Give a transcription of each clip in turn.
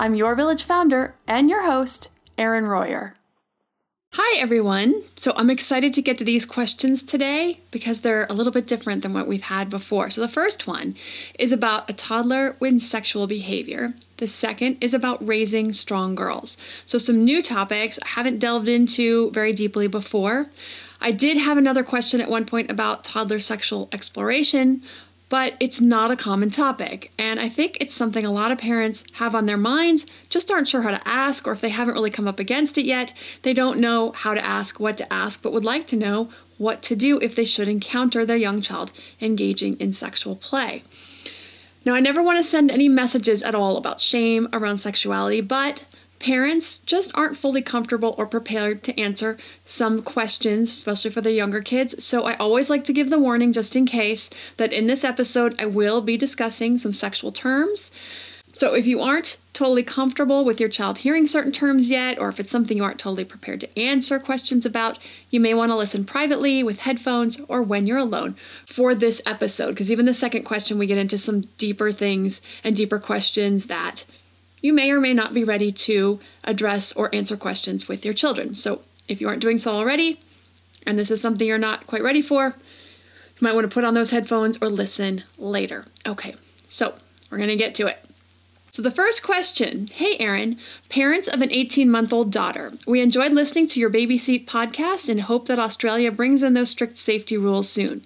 I'm your village founder and your host, Erin Royer. Hi, everyone. So I'm excited to get to these questions today because they're a little bit different than what we've had before. So the first one is about a toddler with sexual behavior. The second is about raising strong girls. So some new topics I haven't delved into very deeply before. I did have another question at one point about toddler sexual exploration, but it's not a common topic. And I think it's something a lot of parents have on their minds, just aren't sure how to ask, or if they haven't really come up against it yet, they don't know how to ask, what to ask, but would like to know what to do if they should encounter their young child engaging in sexual play. Now, I never want to send any messages at all about shame around sexuality, but parents just aren't fully comfortable or prepared to answer some questions, especially for the younger kids. So I always like to give the warning just in case that in this episode I will be discussing some sexual terms. So if you aren't totally comfortable with your child hearing certain terms yet, or if it's something you aren't totally prepared to answer questions about, you may want to listen privately with headphones or when you're alone for this episode. Because even the second question, we get into some deeper things and deeper questions that you may or may not be ready to address or answer questions with your children. So, if you aren't doing so already, and this is something you're not quite ready for, you might want to put on those headphones or listen later. Okay, so we're going to get to it. So, the first question Hey, Erin, parents of an 18 month old daughter. We enjoyed listening to your Baby Seat podcast and hope that Australia brings in those strict safety rules soon.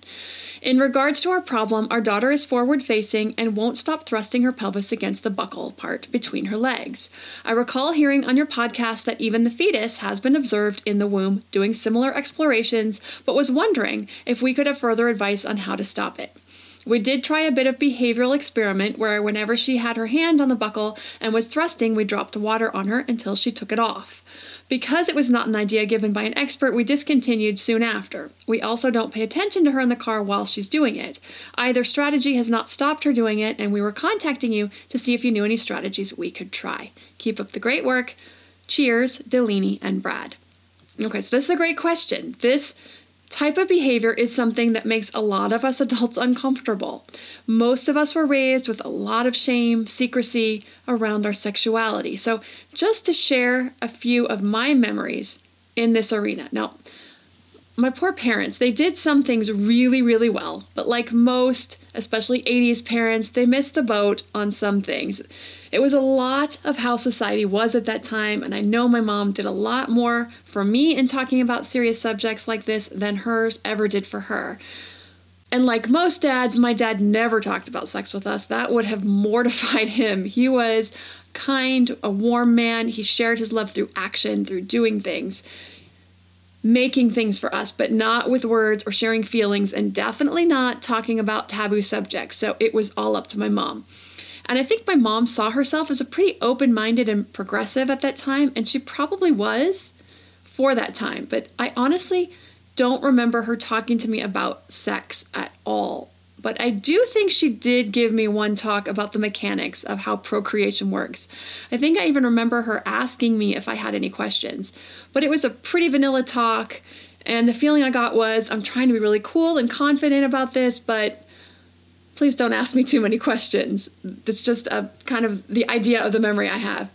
In regards to our problem, our daughter is forward facing and won't stop thrusting her pelvis against the buckle part between her legs. I recall hearing on your podcast that even the fetus has been observed in the womb doing similar explorations, but was wondering if we could have further advice on how to stop it. We did try a bit of behavioral experiment where whenever she had her hand on the buckle and was thrusting, we dropped water on her until she took it off. Because it was not an idea given by an expert, we discontinued soon after. We also don't pay attention to her in the car while she's doing it. Either strategy has not stopped her doing it, and we were contacting you to see if you knew any strategies we could try. Keep up the great work. Cheers, Delaney and Brad. Okay, so this is a great question. This Type of behavior is something that makes a lot of us adults uncomfortable. Most of us were raised with a lot of shame, secrecy around our sexuality. So, just to share a few of my memories in this arena. Now, my poor parents, they did some things really, really well, but like most, especially 80s parents, they missed the boat on some things. It was a lot of how society was at that time, and I know my mom did a lot more for me in talking about serious subjects like this than hers ever did for her. And like most dads, my dad never talked about sex with us. That would have mortified him. He was kind, a warm man. He shared his love through action, through doing things making things for us, but not with words or sharing feelings, and definitely not talking about taboo subjects. So it was all up to my mom. And I think my mom saw herself as a pretty open minded and progressive at that time, and she probably was for that time. But I honestly don't remember her talking to me about sex at all. But I do think she did give me one talk about the mechanics of how procreation works. I think I even remember her asking me if I had any questions. But it was a pretty vanilla talk, and the feeling I got was I'm trying to be really cool and confident about this, but please don't ask me too many questions. It's just a kind of the idea of the memory I have.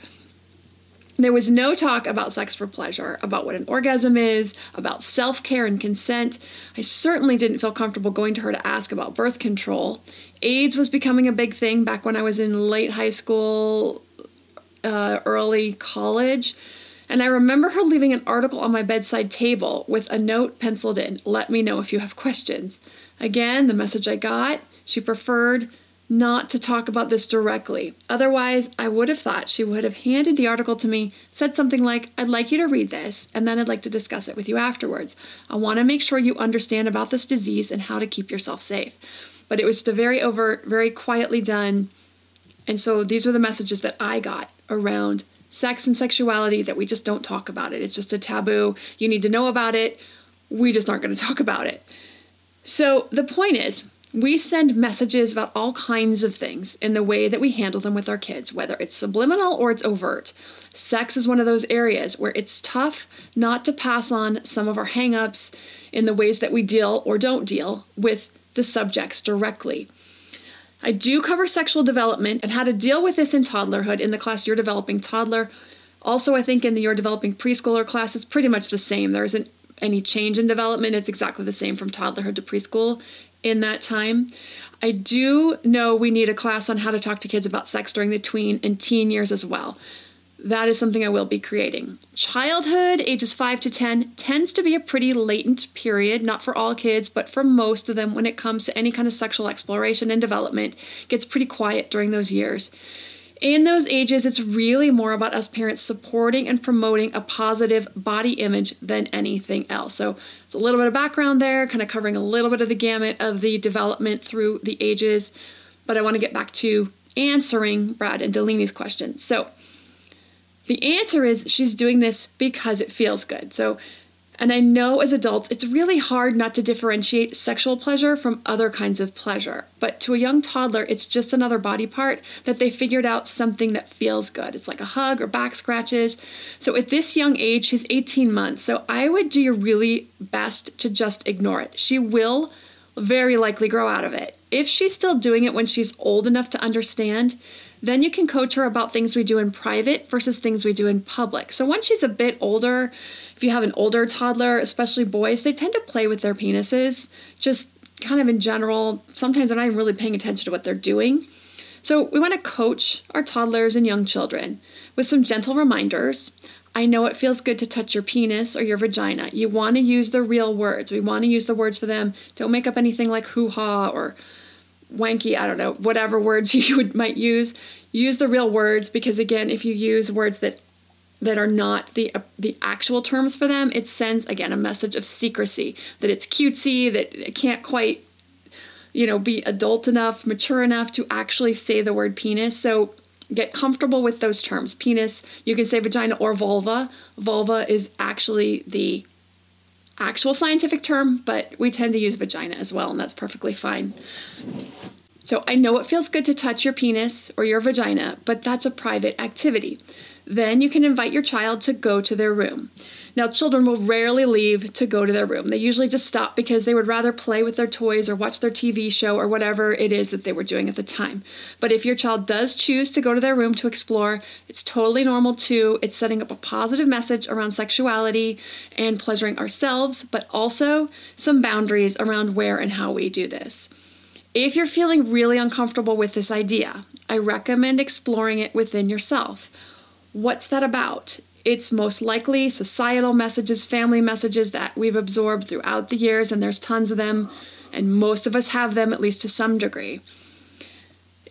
There was no talk about sex for pleasure, about what an orgasm is, about self care and consent. I certainly didn't feel comfortable going to her to ask about birth control. AIDS was becoming a big thing back when I was in late high school, uh, early college. And I remember her leaving an article on my bedside table with a note penciled in Let me know if you have questions. Again, the message I got she preferred not to talk about this directly. Otherwise, I would have thought she would have handed the article to me, said something like, I'd like you to read this, and then I'd like to discuss it with you afterwards. I want to make sure you understand about this disease and how to keep yourself safe. But it was just a very overt, very quietly done. And so these were the messages that I got around sex and sexuality that we just don't talk about it. It's just a taboo. You need to know about it. We just aren't going to talk about it. So the point is, we send messages about all kinds of things in the way that we handle them with our kids, whether it's subliminal or it's overt. Sex is one of those areas where it's tough not to pass on some of our hangups in the ways that we deal or don't deal with the subjects directly. I do cover sexual development and how to deal with this in toddlerhood in the class Your Developing Toddler. Also, I think in the Your Developing Preschooler class, it's pretty much the same. There isn't any change in development, it's exactly the same from toddlerhood to preschool in that time. I do know we need a class on how to talk to kids about sex during the tween and teen years as well that is something I will be creating. Childhood, ages 5 to 10, tends to be a pretty latent period, not for all kids, but for most of them when it comes to any kind of sexual exploration and development. It gets pretty quiet during those years. In those ages, it's really more about us parents supporting and promoting a positive body image than anything else. So, it's a little bit of background there, kind of covering a little bit of the gamut of the development through the ages. But I want to get back to answering Brad and Delaney's question. So, the answer is she's doing this because it feels good. So, and I know as adults, it's really hard not to differentiate sexual pleasure from other kinds of pleasure. But to a young toddler, it's just another body part that they figured out something that feels good. It's like a hug or back scratches. So at this young age, she's 18 months. So I would do your really best to just ignore it. She will very likely grow out of it. If she's still doing it when she's old enough to understand, then you can coach her about things we do in private versus things we do in public. So once she's a bit older, if you have an older toddler, especially boys, they tend to play with their penises, just kind of in general. Sometimes they're not even really paying attention to what they're doing. So we want to coach our toddlers and young children with some gentle reminders. I know it feels good to touch your penis or your vagina. You want to use the real words. We want to use the words for them. Don't make up anything like hoo ha or wanky, I don't know, whatever words you would might use, use the real words because again, if you use words that that are not the uh, the actual terms for them, it sends again a message of secrecy that it's cutesy, that it can't quite you know be adult enough, mature enough to actually say the word penis. So get comfortable with those terms. Penis, you can say vagina or vulva. Vulva is actually the actual scientific term, but we tend to use vagina as well, and that's perfectly fine. So I know it feels good to touch your penis or your vagina, but that's a private activity. Then you can invite your child to go to their room. Now, children will rarely leave to go to their room. They usually just stop because they would rather play with their toys or watch their TV show or whatever it is that they were doing at the time. But if your child does choose to go to their room to explore, it's totally normal too. It's setting up a positive message around sexuality and pleasuring ourselves, but also some boundaries around where and how we do this. If you're feeling really uncomfortable with this idea, I recommend exploring it within yourself. What's that about? It's most likely societal messages, family messages that we've absorbed throughout the years, and there's tons of them, and most of us have them at least to some degree.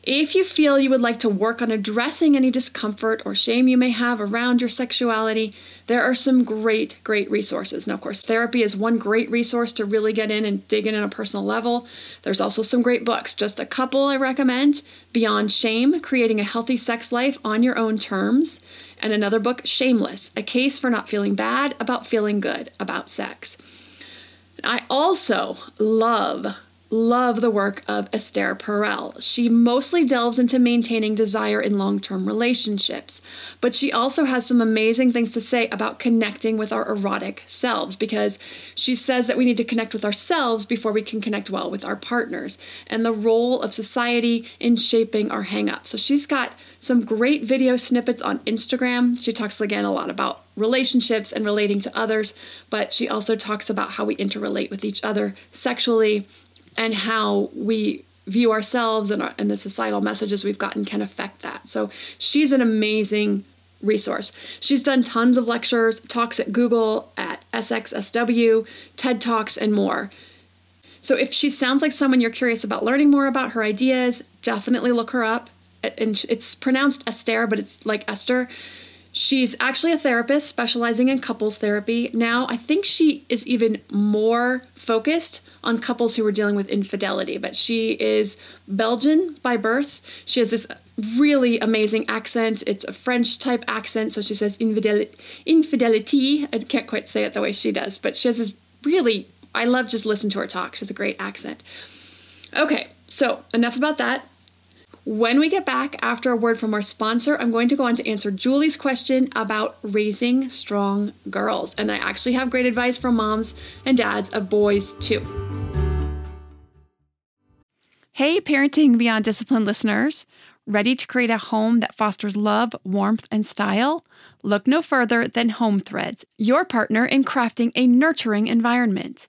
If you feel you would like to work on addressing any discomfort or shame you may have around your sexuality, there are some great, great resources. Now, of course, therapy is one great resource to really get in and dig in on a personal level. There's also some great books, just a couple I recommend Beyond Shame Creating a Healthy Sex Life on Your Own Terms, and another book, Shameless A Case for Not Feeling Bad About Feeling Good About Sex. I also love love the work of Esther Perel. She mostly delves into maintaining desire in long term relationships, but she also has some amazing things to say about connecting with our erotic selves because she says that we need to connect with ourselves before we can connect well with our partners and the role of society in shaping our hang up. So she's got some great video snippets on Instagram. She talks again a lot about relationships and relating to others, but she also talks about how we interrelate with each other sexually and how we view ourselves and, our, and the societal messages we've gotten can affect that. So she's an amazing resource. She's done tons of lectures, talks at Google, at SXSW, TED Talks, and more. So if she sounds like someone you're curious about learning more about her ideas, definitely look her up. And it's pronounced Esther, but it's like Esther. She's actually a therapist specializing in couples therapy. Now, I think she is even more focused on couples who are dealing with infidelity, but she is Belgian by birth. She has this really amazing accent. It's a French type accent, so she says infidel- infidelity. I can't quite say it the way she does, but she has this really, I love just listen to her talk. She has a great accent. Okay, so enough about that. When we get back after a word from our sponsor, I'm going to go on to answer Julie's question about raising strong girls. And I actually have great advice for moms and dads of boys too. Hey, Parenting Beyond Discipline listeners. Ready to create a home that fosters love, warmth, and style? Look no further than Home Threads, your partner in crafting a nurturing environment.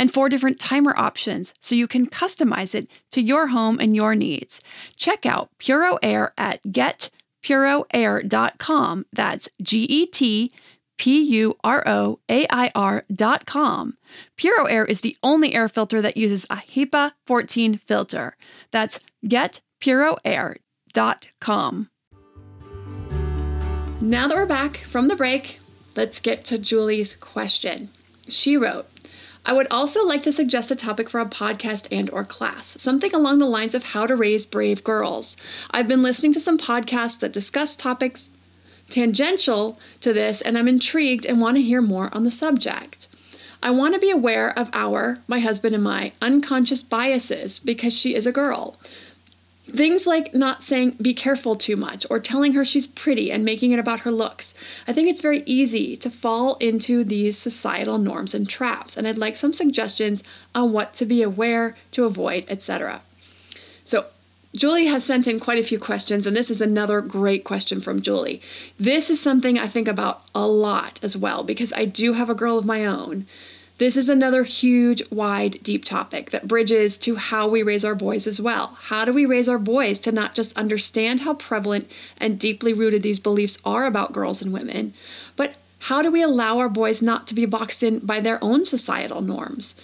and four different timer options so you can customize it to your home and your needs. Check out Puro Air at getpuroair.com. That's G E T P U R O A I R.com. Puro Air is the only air filter that uses a HEPA 14 filter. That's getpuroair.com. Now that we're back from the break, let's get to Julie's question. She wrote, I would also like to suggest a topic for a podcast and or class, something along the lines of how to raise brave girls. I've been listening to some podcasts that discuss topics tangential to this and I'm intrigued and want to hear more on the subject. I want to be aware of our, my husband and my, unconscious biases because she is a girl. Things like not saying be careful too much or telling her she's pretty and making it about her looks. I think it's very easy to fall into these societal norms and traps, and I'd like some suggestions on what to be aware, to avoid, etc. So, Julie has sent in quite a few questions, and this is another great question from Julie. This is something I think about a lot as well because I do have a girl of my own this is another huge, wide, deep topic that bridges to how we raise our boys as well. How do we raise our boys to not just understand how prevalent and deeply rooted these beliefs are about girls and women, but how do we allow our boys not to be boxed in by their own societal norms?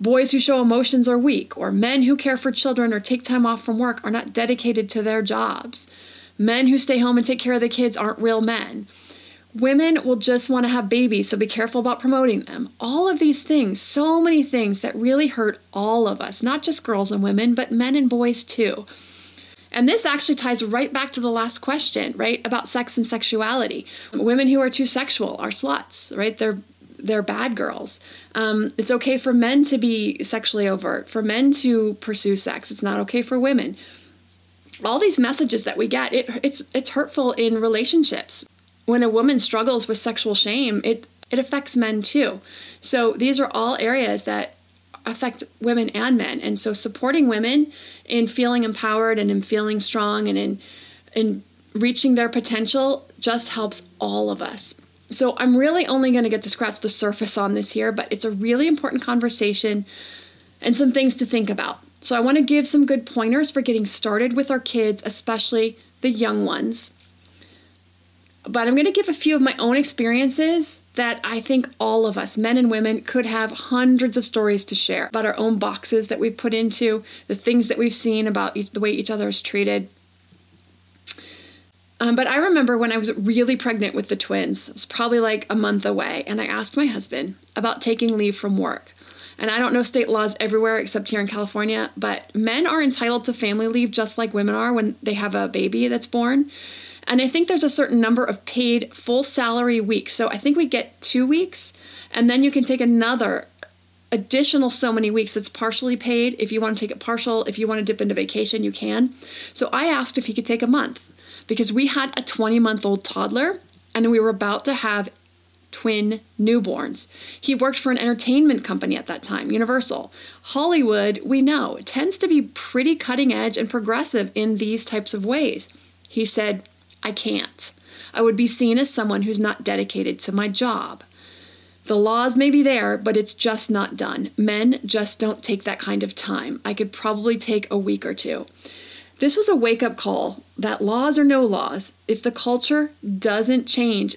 Boys who show emotions are weak, or men who care for children or take time off from work are not dedicated to their jobs. Men who stay home and take care of the kids aren't real men. Women will just want to have babies, so be careful about promoting them. All of these things, so many things that really hurt all of us, not just girls and women, but men and boys too. And this actually ties right back to the last question, right? About sex and sexuality. Women who are too sexual are sluts, right? They're they're bad girls. Um, it's okay for men to be sexually overt, for men to pursue sex. It's not okay for women. All these messages that we get, it, it's it's hurtful in relationships. When a woman struggles with sexual shame, it it affects men too. So these are all areas that affect women and men. And so supporting women in feeling empowered and in feeling strong and in in reaching their potential just helps all of us. So I'm really only going to get to scratch the surface on this here, but it's a really important conversation and some things to think about. So I want to give some good pointers for getting started with our kids, especially the young ones but I'm going to give a few of my own experiences that I think all of us, men and women, could have hundreds of stories to share about our own boxes that we've put into, the things that we've seen about each, the way each other is treated. Um, but I remember when I was really pregnant with the twins, it was probably like a month away, and I asked my husband about taking leave from work. And I don't know state laws everywhere except here in California, but men are entitled to family leave just like women are when they have a baby that's born. And I think there's a certain number of paid full salary weeks. So I think we get two weeks, and then you can take another additional so many weeks that's partially paid. If you want to take it partial, if you want to dip into vacation, you can. So I asked if he could take a month because we had a 20 month old toddler and we were about to have twin newborns. He worked for an entertainment company at that time, Universal. Hollywood, we know, tends to be pretty cutting edge and progressive in these types of ways. He said, I can't. I would be seen as someone who's not dedicated to my job. The laws may be there, but it's just not done. Men just don't take that kind of time. I could probably take a week or two. This was a wake up call that laws or no laws, if the culture doesn't change,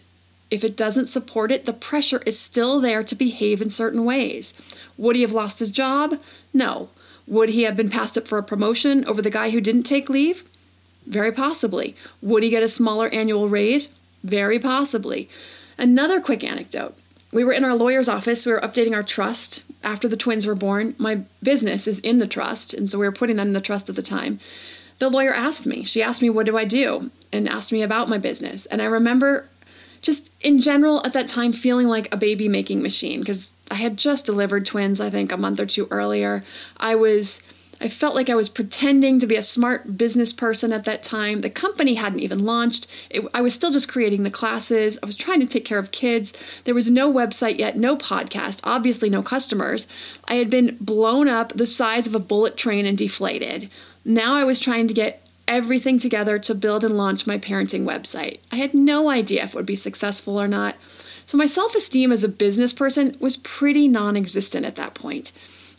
if it doesn't support it, the pressure is still there to behave in certain ways. Would he have lost his job? No. Would he have been passed up for a promotion over the guy who didn't take leave? Very possibly. Would he get a smaller annual raise? Very possibly. Another quick anecdote. We were in our lawyer's office. We were updating our trust after the twins were born. My business is in the trust, and so we were putting that in the trust at the time. The lawyer asked me, she asked me, What do I do? and asked me about my business. And I remember just in general at that time feeling like a baby making machine because I had just delivered twins, I think, a month or two earlier. I was I felt like I was pretending to be a smart business person at that time. The company hadn't even launched. It, I was still just creating the classes. I was trying to take care of kids. There was no website yet, no podcast, obviously no customers. I had been blown up the size of a bullet train and deflated. Now I was trying to get everything together to build and launch my parenting website. I had no idea if it would be successful or not. So my self esteem as a business person was pretty non existent at that point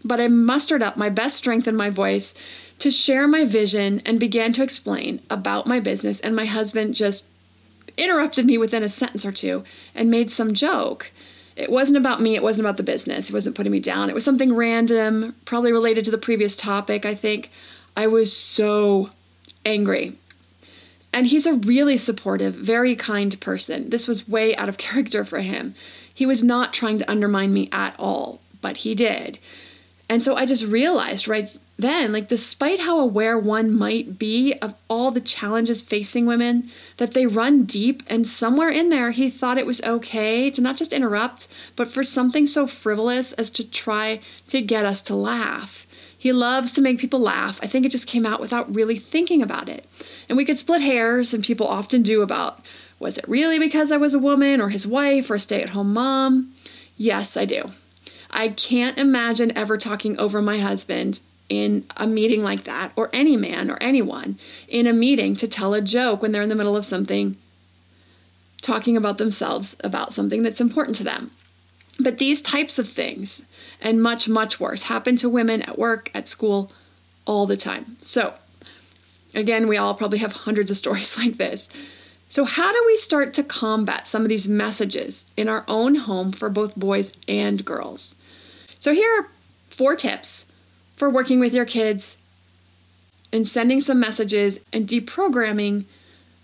but I mustered up my best strength in my voice to share my vision and began to explain about my business. And my husband just interrupted me within a sentence or two and made some joke. It wasn't about me, it wasn't about the business, he wasn't putting me down. It was something random, probably related to the previous topic, I think. I was so angry. And he's a really supportive, very kind person. This was way out of character for him. He was not trying to undermine me at all, but he did. And so I just realized right then, like, despite how aware one might be of all the challenges facing women, that they run deep, and somewhere in there, he thought it was okay to not just interrupt, but for something so frivolous as to try to get us to laugh. He loves to make people laugh. I think it just came out without really thinking about it. And we could split hairs, and people often do about was it really because I was a woman or his wife or a stay at home mom? Yes, I do. I can't imagine ever talking over my husband in a meeting like that, or any man or anyone in a meeting to tell a joke when they're in the middle of something, talking about themselves, about something that's important to them. But these types of things, and much, much worse, happen to women at work, at school, all the time. So, again, we all probably have hundreds of stories like this. So, how do we start to combat some of these messages in our own home for both boys and girls? So, here are four tips for working with your kids and sending some messages and deprogramming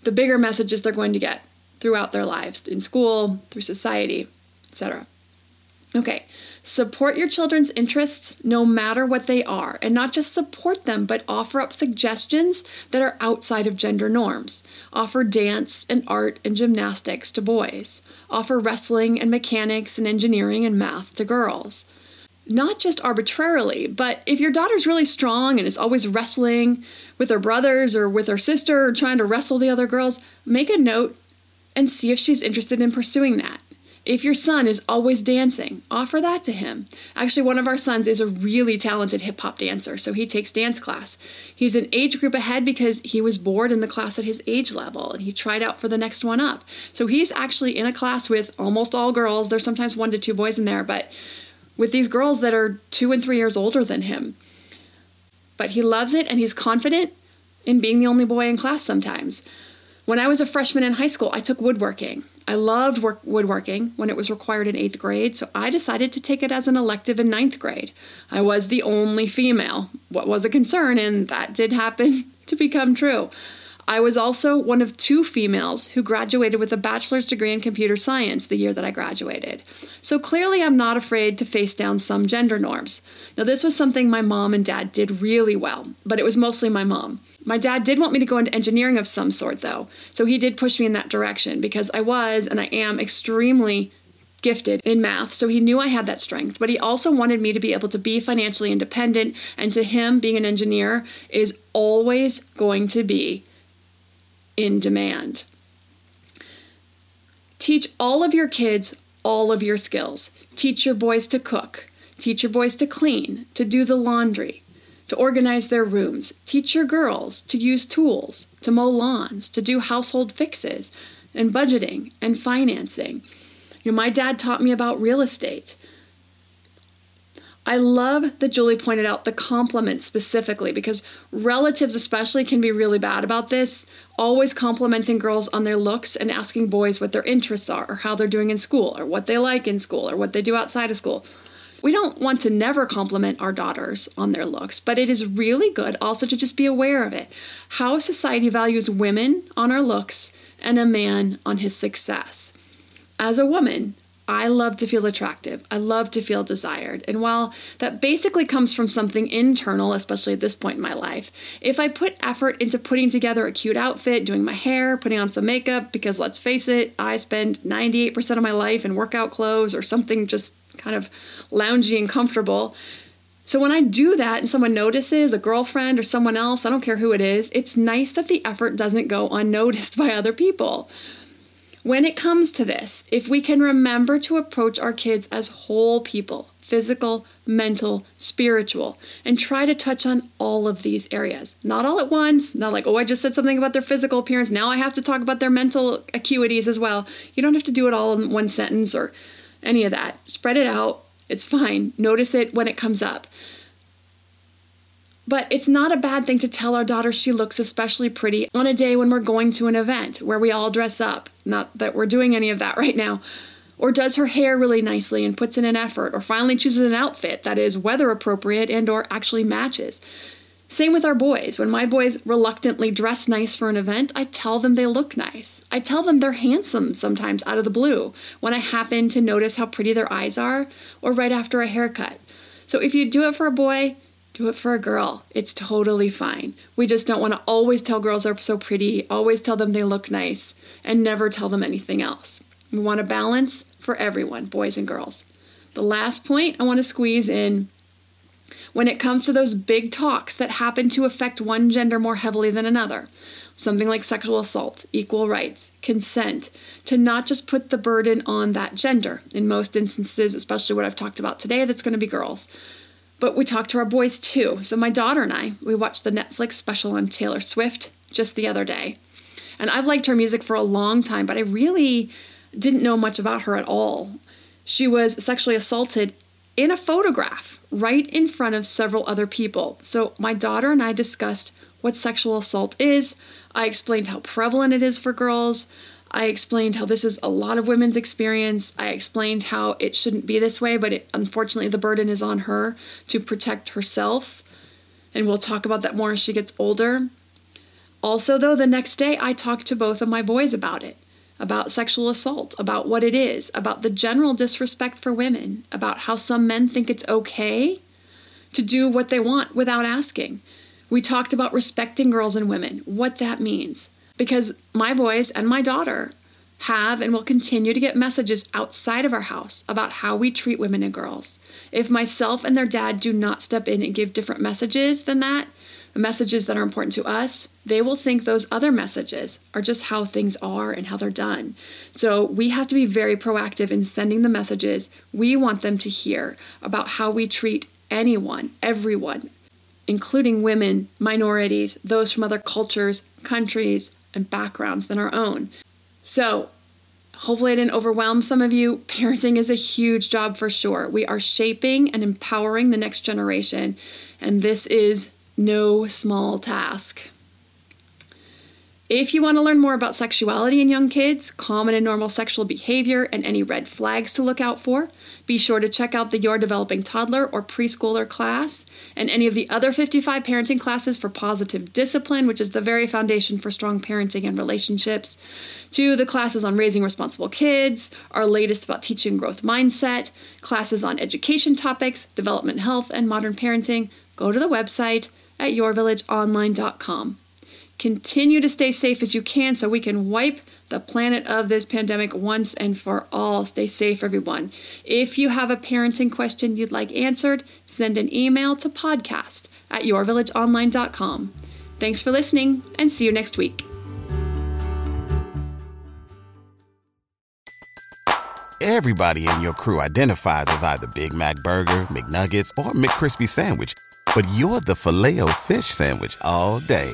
the bigger messages they're going to get throughout their lives in school, through society, etc. Okay, support your children's interests no matter what they are, and not just support them, but offer up suggestions that are outside of gender norms. Offer dance and art and gymnastics to boys. Offer wrestling and mechanics and engineering and math to girls. Not just arbitrarily, but if your daughter's really strong and is always wrestling with her brothers or with her sister or trying to wrestle the other girls, make a note and see if she's interested in pursuing that. If your son is always dancing, offer that to him. Actually, one of our sons is a really talented hip hop dancer, so he takes dance class. He's an age group ahead because he was bored in the class at his age level and he tried out for the next one up. So he's actually in a class with almost all girls. There's sometimes one to two boys in there, but with these girls that are two and three years older than him. But he loves it and he's confident in being the only boy in class sometimes. When I was a freshman in high school, I took woodworking. I loved work, woodworking when it was required in eighth grade, so I decided to take it as an elective in ninth grade. I was the only female. What was a concern, and that did happen to become true. I was also one of two females who graduated with a bachelor's degree in computer science the year that I graduated. So clearly, I'm not afraid to face down some gender norms. Now, this was something my mom and dad did really well, but it was mostly my mom. My dad did want me to go into engineering of some sort, though, so he did push me in that direction because I was and I am extremely gifted in math, so he knew I had that strength, but he also wanted me to be able to be financially independent, and to him, being an engineer is always going to be in demand. Teach all of your kids all of your skills. Teach your boys to cook, teach your boys to clean, to do the laundry, to organize their rooms. Teach your girls to use tools, to mow lawns, to do household fixes, and budgeting and financing. You know, my dad taught me about real estate. I love that Julie pointed out the compliments specifically because relatives, especially, can be really bad about this. Always complimenting girls on their looks and asking boys what their interests are, or how they're doing in school, or what they like in school, or what they do outside of school. We don't want to never compliment our daughters on their looks, but it is really good also to just be aware of it. How society values women on our looks and a man on his success. As a woman, I love to feel attractive. I love to feel desired. And while that basically comes from something internal, especially at this point in my life, if I put effort into putting together a cute outfit, doing my hair, putting on some makeup, because let's face it, I spend 98% of my life in workout clothes or something just kind of loungy and comfortable. So when I do that and someone notices, a girlfriend or someone else, I don't care who it is, it's nice that the effort doesn't go unnoticed by other people. When it comes to this, if we can remember to approach our kids as whole people, physical, mental, spiritual, and try to touch on all of these areas. Not all at once, not like, oh, I just said something about their physical appearance. Now I have to talk about their mental acuities as well. You don't have to do it all in one sentence or any of that. Spread it out. It's fine. Notice it when it comes up. But it's not a bad thing to tell our daughter she looks especially pretty on a day when we're going to an event where we all dress up. Not that we're doing any of that right now. Or does her hair really nicely and puts in an effort, or finally chooses an outfit that is weather appropriate and or actually matches. Same with our boys. When my boys reluctantly dress nice for an event, I tell them they look nice. I tell them they're handsome sometimes out of the blue when I happen to notice how pretty their eyes are or right after a haircut. So if you do it for a boy, do it for a girl. It's totally fine. We just don't want to always tell girls they're so pretty, always tell them they look nice, and never tell them anything else. We want a balance for everyone, boys and girls. The last point I want to squeeze in when it comes to those big talks that happen to affect one gender more heavily than another. Something like sexual assault, equal rights, consent, to not just put the burden on that gender. In most instances, especially what I've talked about today, that's going to be girls. But we talked to our boys too. So my daughter and I, we watched the Netflix special on Taylor Swift just the other day. And I've liked her music for a long time, but I really didn't know much about her at all. She was sexually assaulted in a photograph right in front of several other people. So my daughter and I discussed what sexual assault is. I explained how prevalent it is for girls. I explained how this is a lot of women's experience. I explained how it shouldn't be this way, but it, unfortunately, the burden is on her to protect herself. And we'll talk about that more as she gets older. Also, though, the next day I talked to both of my boys about it. about sexual assault, about what it is, about the general disrespect for women, about how some men think it's okay to do what they want without asking. We talked about respecting girls and women, what that means. Because my boys and my daughter have and will continue to get messages outside of our house about how we treat women and girls. If myself and their dad do not step in and give different messages than that, the messages that are important to us, they will think those other messages are just how things are and how they're done. So we have to be very proactive in sending the messages we want them to hear about how we treat anyone, everyone, including women, minorities, those from other cultures, countries, and backgrounds than our own. So, hopefully, I didn't overwhelm some of you. Parenting is a huge job for sure. We are shaping and empowering the next generation, and this is no small task. If you want to learn more about sexuality in young kids, common and normal sexual behavior, and any red flags to look out for, be sure to check out the Your Developing Toddler or Preschooler class and any of the other 55 parenting classes for positive discipline, which is the very foundation for strong parenting and relationships, to the classes on raising responsible kids, our latest about teaching growth mindset, classes on education topics, development health, and modern parenting. Go to the website at yourvillageonline.com. Continue to stay safe as you can so we can wipe the planet of this pandemic once and for all. Stay safe, everyone. If you have a parenting question you'd like answered, send an email to podcast at yourvillageonline.com. Thanks for listening and see you next week. Everybody in your crew identifies as either Big Mac Burger, McNuggets, or McCrispy Sandwich, but you're the filet fish Sandwich all day